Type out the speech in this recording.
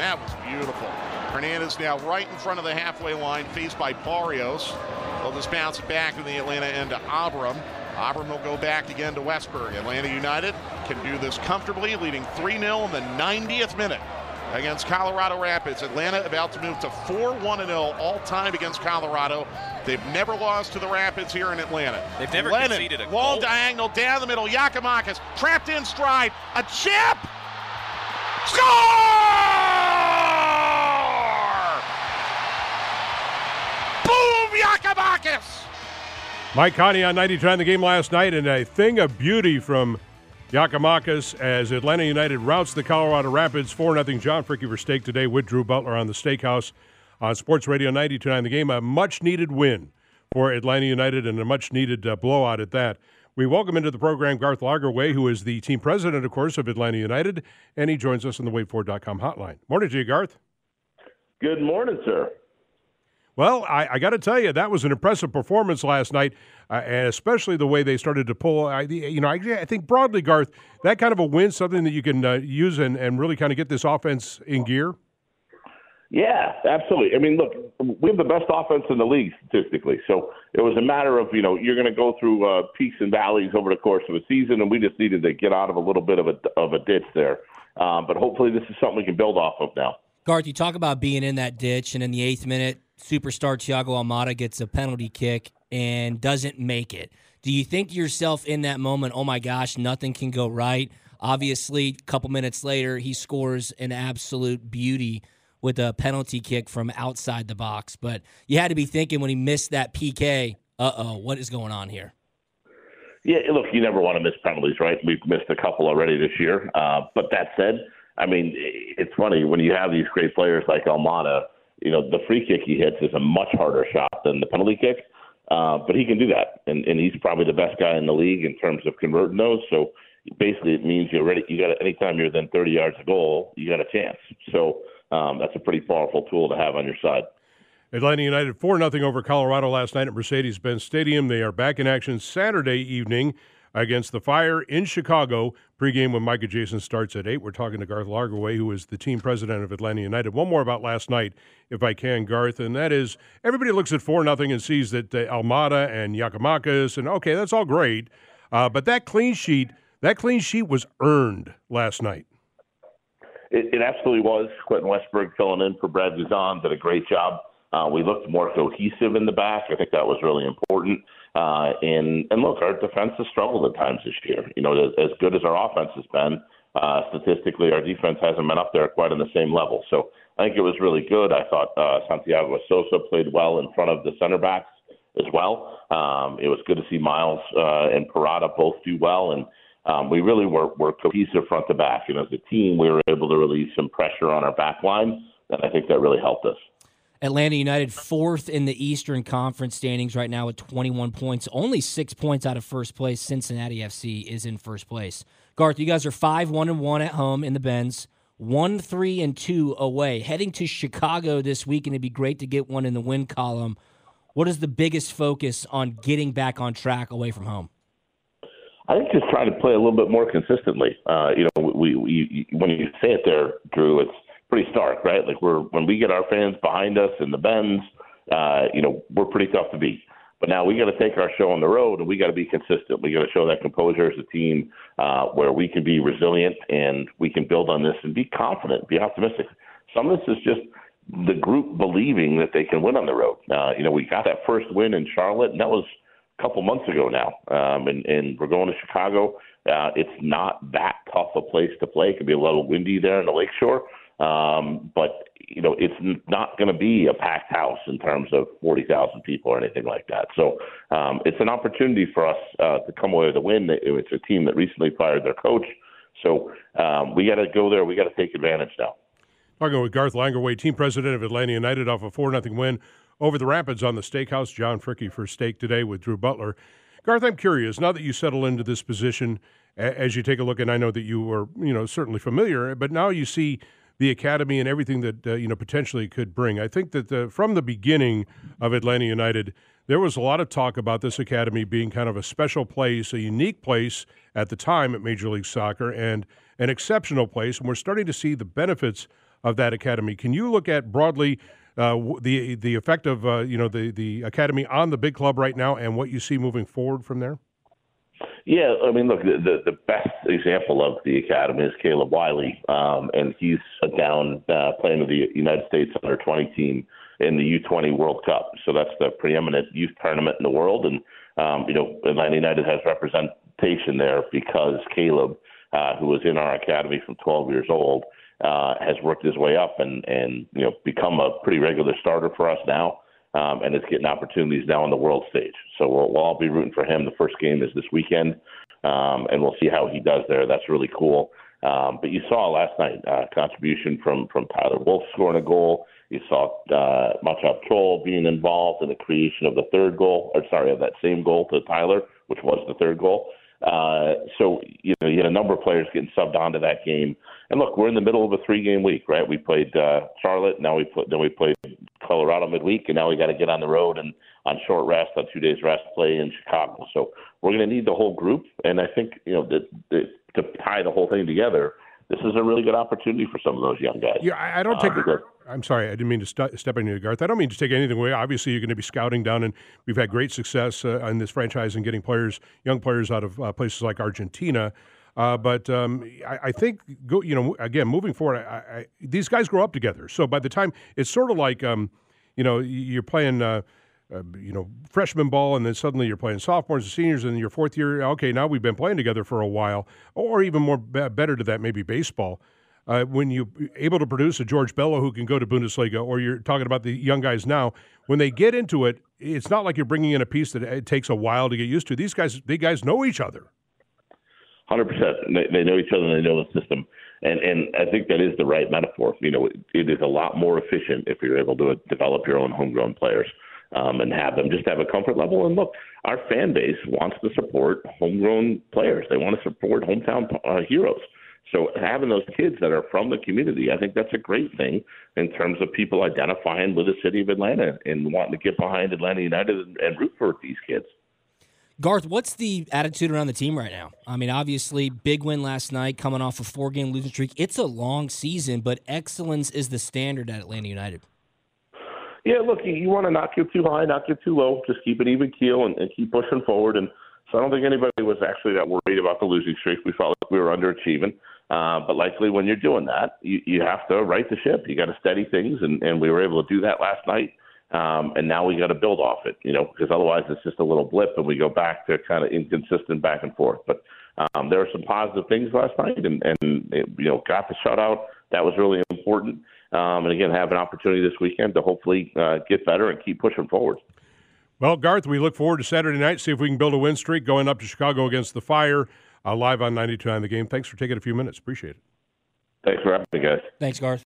That was beautiful. Hernandez now right in front of the halfway line, faced by Barrios. They'll just bounce it back to the Atlanta end to Abram. Abram will go back again to Westberg. Atlanta United can do this comfortably, leading 3 0 in the 90th minute against Colorado Rapids. Atlanta about to move to 4 1 0 all time against Colorado. They've never lost to the Rapids here in Atlanta. They've never Lennon, conceded a long goal. diagonal down the middle. Giakoumakis trapped in stride. A chip. Score! Boom! Giakoumakis! Mike Conti on 90 trying the game last night, and a thing of beauty from Giakoumakis as Atlanta United routs the Colorado Rapids 4 0. John Fricke for Steak today with Drew Butler on the Steakhouse on Sports Radio 92.9 The Game. A much needed win for Atlanta United and a much needed uh, blowout at that. We welcome into the program Garth Lagerwey, who is the team president, of course, of Atlanta United, and he joins us on the WaitFor.com hotline. Morning to you, Garth. Good morning, sir. Well, I, I got to tell you, that was an impressive performance last night, uh, and especially the way they started to pull. I, you know, I, I think broadly, Garth, that kind of a win, something that you can uh, use and, and really kind of get this offense in gear. Yeah, absolutely. I mean, look, we have the best offense in the league statistically. So it was a matter of, you know, you're going to go through uh, peaks and valleys over the course of a season, and we just needed to get out of a little bit of a of a ditch there. Um, but hopefully, this is something we can build off of now. Garth, you talk about being in that ditch, and in the eighth minute, superstar Thiago Almada gets a penalty kick and doesn't make it. Do you think yourself in that moment, oh my gosh, nothing can go right? Obviously, a couple minutes later, he scores an absolute beauty with a penalty kick from outside the box. But you had to be thinking when he missed that PK, uh oh, what is going on here? Yeah, look, you never want to miss penalties, right? We've missed a couple already this year. Uh, but that said, I mean, it's funny when you have these great players like Almada. You know, the free kick he hits is a much harder shot than the penalty kick, uh, but he can do that, and, and he's probably the best guy in the league in terms of converting those. So basically, it means you're ready. You got anytime you're within 30 yards of goal, you got a chance. So um, that's a pretty powerful tool to have on your side. Atlanta United 4 0 over Colorado last night at Mercedes Benz Stadium. They are back in action Saturday evening against the Fire in Chicago. Pregame when Micah Jason starts at 8. We're talking to Garth Lagerwey, who is the team president of Atlanta United. One more about last night, if I can, Garth, and that is everybody looks at 4 0 and sees that uh, Almada and Giakoumakis, and okay, that's all great. Uh, but that clean sheet, that clean sheet was earned last night. It, it absolutely was. Quentin Westberg filling in for Brad Guzan did a great job. Uh, we looked more cohesive in the back. I think that was really important. Uh, and and look, our defense has struggled at times this year. You know, as, as good as our offense has been, uh, statistically, our defense hasn't been up there quite on the same level. So I think it was really good. I thought uh, Santiago Sosa played well in front of the center backs as well. Um, it was good to see Miles uh, and Parada both do well, and um, we really were, were cohesive front to back. And as a team, we were able to release some pressure on our back line, and I think that really helped us. Atlanta United fourth in the Eastern Conference standings right now with 21 points. Only six points out of first place. Cincinnati FC is in first place. Garth, you guys are five one and one at home in the Benz, one three and two away. Heading to Chicago this week, and it'd be great to get one in the win column. What is the biggest focus on getting back on track away from home? I think just trying to play a little bit more consistently. Uh, you know, we, we when you say it there, Drew, it's pretty stark, right? Like we're when we get our fans behind us in the Benz, uh, you know, we're pretty tough to beat. But now we got to take our show on the road, and we got to be consistent. We got to show that composure as a team, uh, where we can be resilient and we can build on this and be confident, be optimistic. Some of this is just the group believing that they can win on the road. Uh, you know, we got that first win in Charlotte, and that was a couple months ago now. Um, and, and we're going to Chicago. Uh, it's not that tough a place to play. It can be a little windy there in the lakeshore. Um, but you know, it's not going to be a packed house in terms of 40,000 people or anything like that. So um, it's an opportunity for us uh, to come away with a win. It's a team that recently fired their coach. So um, we got to go there. We got to take advantage now. Talking with Garth Lagerwey, team president of Atlanta United, off a 4 0 win over the Rapids on the Steakhouse. John Fricke for Steak today with Drew Butler. Garth, I'm curious, now that you settle into this position, as you take a look, and I know that you were, you know, certainly familiar, but now you see the academy and everything that uh, you know potentially could bring. I think that the, from the beginning of Atlanta United, there was a lot of talk about this academy being kind of a special place, a unique place at the time at Major League Soccer, and an exceptional place. And we're starting to see the benefits of that academy. Can you look at broadly uh, the the effect of uh, you know the the academy on the big club right now and what you see moving forward from there? Yeah, I mean, look, the the best example of the academy is Caleb Wiley, um, and he's down uh, playing with the United States under 20 team in the U20 World Cup. So that's the preeminent youth tournament in the world, and um, you know, Atlanta United has representation there because Caleb, uh, who was in our academy from 12 years old, uh, has worked his way up and and you know become a pretty regular starter for us now um, and is getting opportunities now on the world stage. So we'll, we'll all be rooting for him. The first game is this weekend, um, and we'll see how he does there. That's really cool. Um, but you saw last night uh, contribution from from Tyler Wolff scoring a goal. You saw uh, Machop Chol being involved in the creation of the third goal, or sorry, of that same goal to Tyler, which was the third goal. Uh, so you know you had a number of players getting subbed onto that game. And look, we're in the middle of a three-game week, right? We played uh, Charlotte, now we put, then we played Colorado midweek, and now we got to get on the road and on short rest, on two days rest, play in Chicago. So we're going to need the whole group, and I think you know the, the, to tie the whole thing together. This is a really good opportunity for some of those young guys. Yeah, I, don't take. Uh, I'm sorry, I didn't mean to st- step on you, Garth. I don't mean to take anything away. Obviously, you're going to be scouting down, and we've had great success uh, in this franchise and getting players, young players, out of uh, places like Argentina. Uh, but um, I, I, think, go, you know, again, moving forward, I, I, these guys grow up together. So by the time it's sort of like, um, you know, you're playing, uh, uh, you know, freshman ball, and then suddenly you're playing sophomores and seniors, and your fourth year. Okay, now we've been playing together for a while, or even more better to that, maybe baseball. Uh, when you're able to produce a George Bello who can go to Bundesliga, or you're talking about the young guys now, when they get into it, it's not like you're bringing in a piece that it takes a while to get used to. These guys, they guys know each other. Hundred percent. They know each other and they know the system, and and I think that is the right metaphor. You know, it is a lot more efficient if you're able to develop your own homegrown players um, and have them just have a comfort level. And look, our fan base wants to support homegrown players. They want to support hometown uh, heroes. So having those kids that are from the community, I think that's a great thing in terms of people identifying with the city of Atlanta and wanting to get behind Atlanta United and, and root for these kids. Garth, what's the attitude around the team right now? I mean, obviously, big win last night, coming off a four game losing streak. It's a long season, but excellence is the standard at Atlanta United. Yeah, look, you, you want to not get too high, not get too low, just keep it even keel and, and keep pushing forward. And so I don't think anybody was actually that worried about the losing streak. We felt like we were underachieving. Uh, but likely when you're doing that, you, you have to right the ship. You got to steady things, and, and we were able to do that last night. Um, and now we got to build off it, you know, because otherwise it's just a little blip and we go back to kind of inconsistent back and forth. But um, there were some positive things last night, and, and it, you know, got the shutout. That was really important. Um, and again, have an opportunity this weekend to hopefully uh, get better and keep pushing forward. Well, Garth, we look forward to Saturday night. See if we can build a win streak going up to Chicago against the Fire, uh, live on 92.9 The Game. Thanks for taking a few minutes. Appreciate it. Thanks for having me, guys. Thanks, Garth.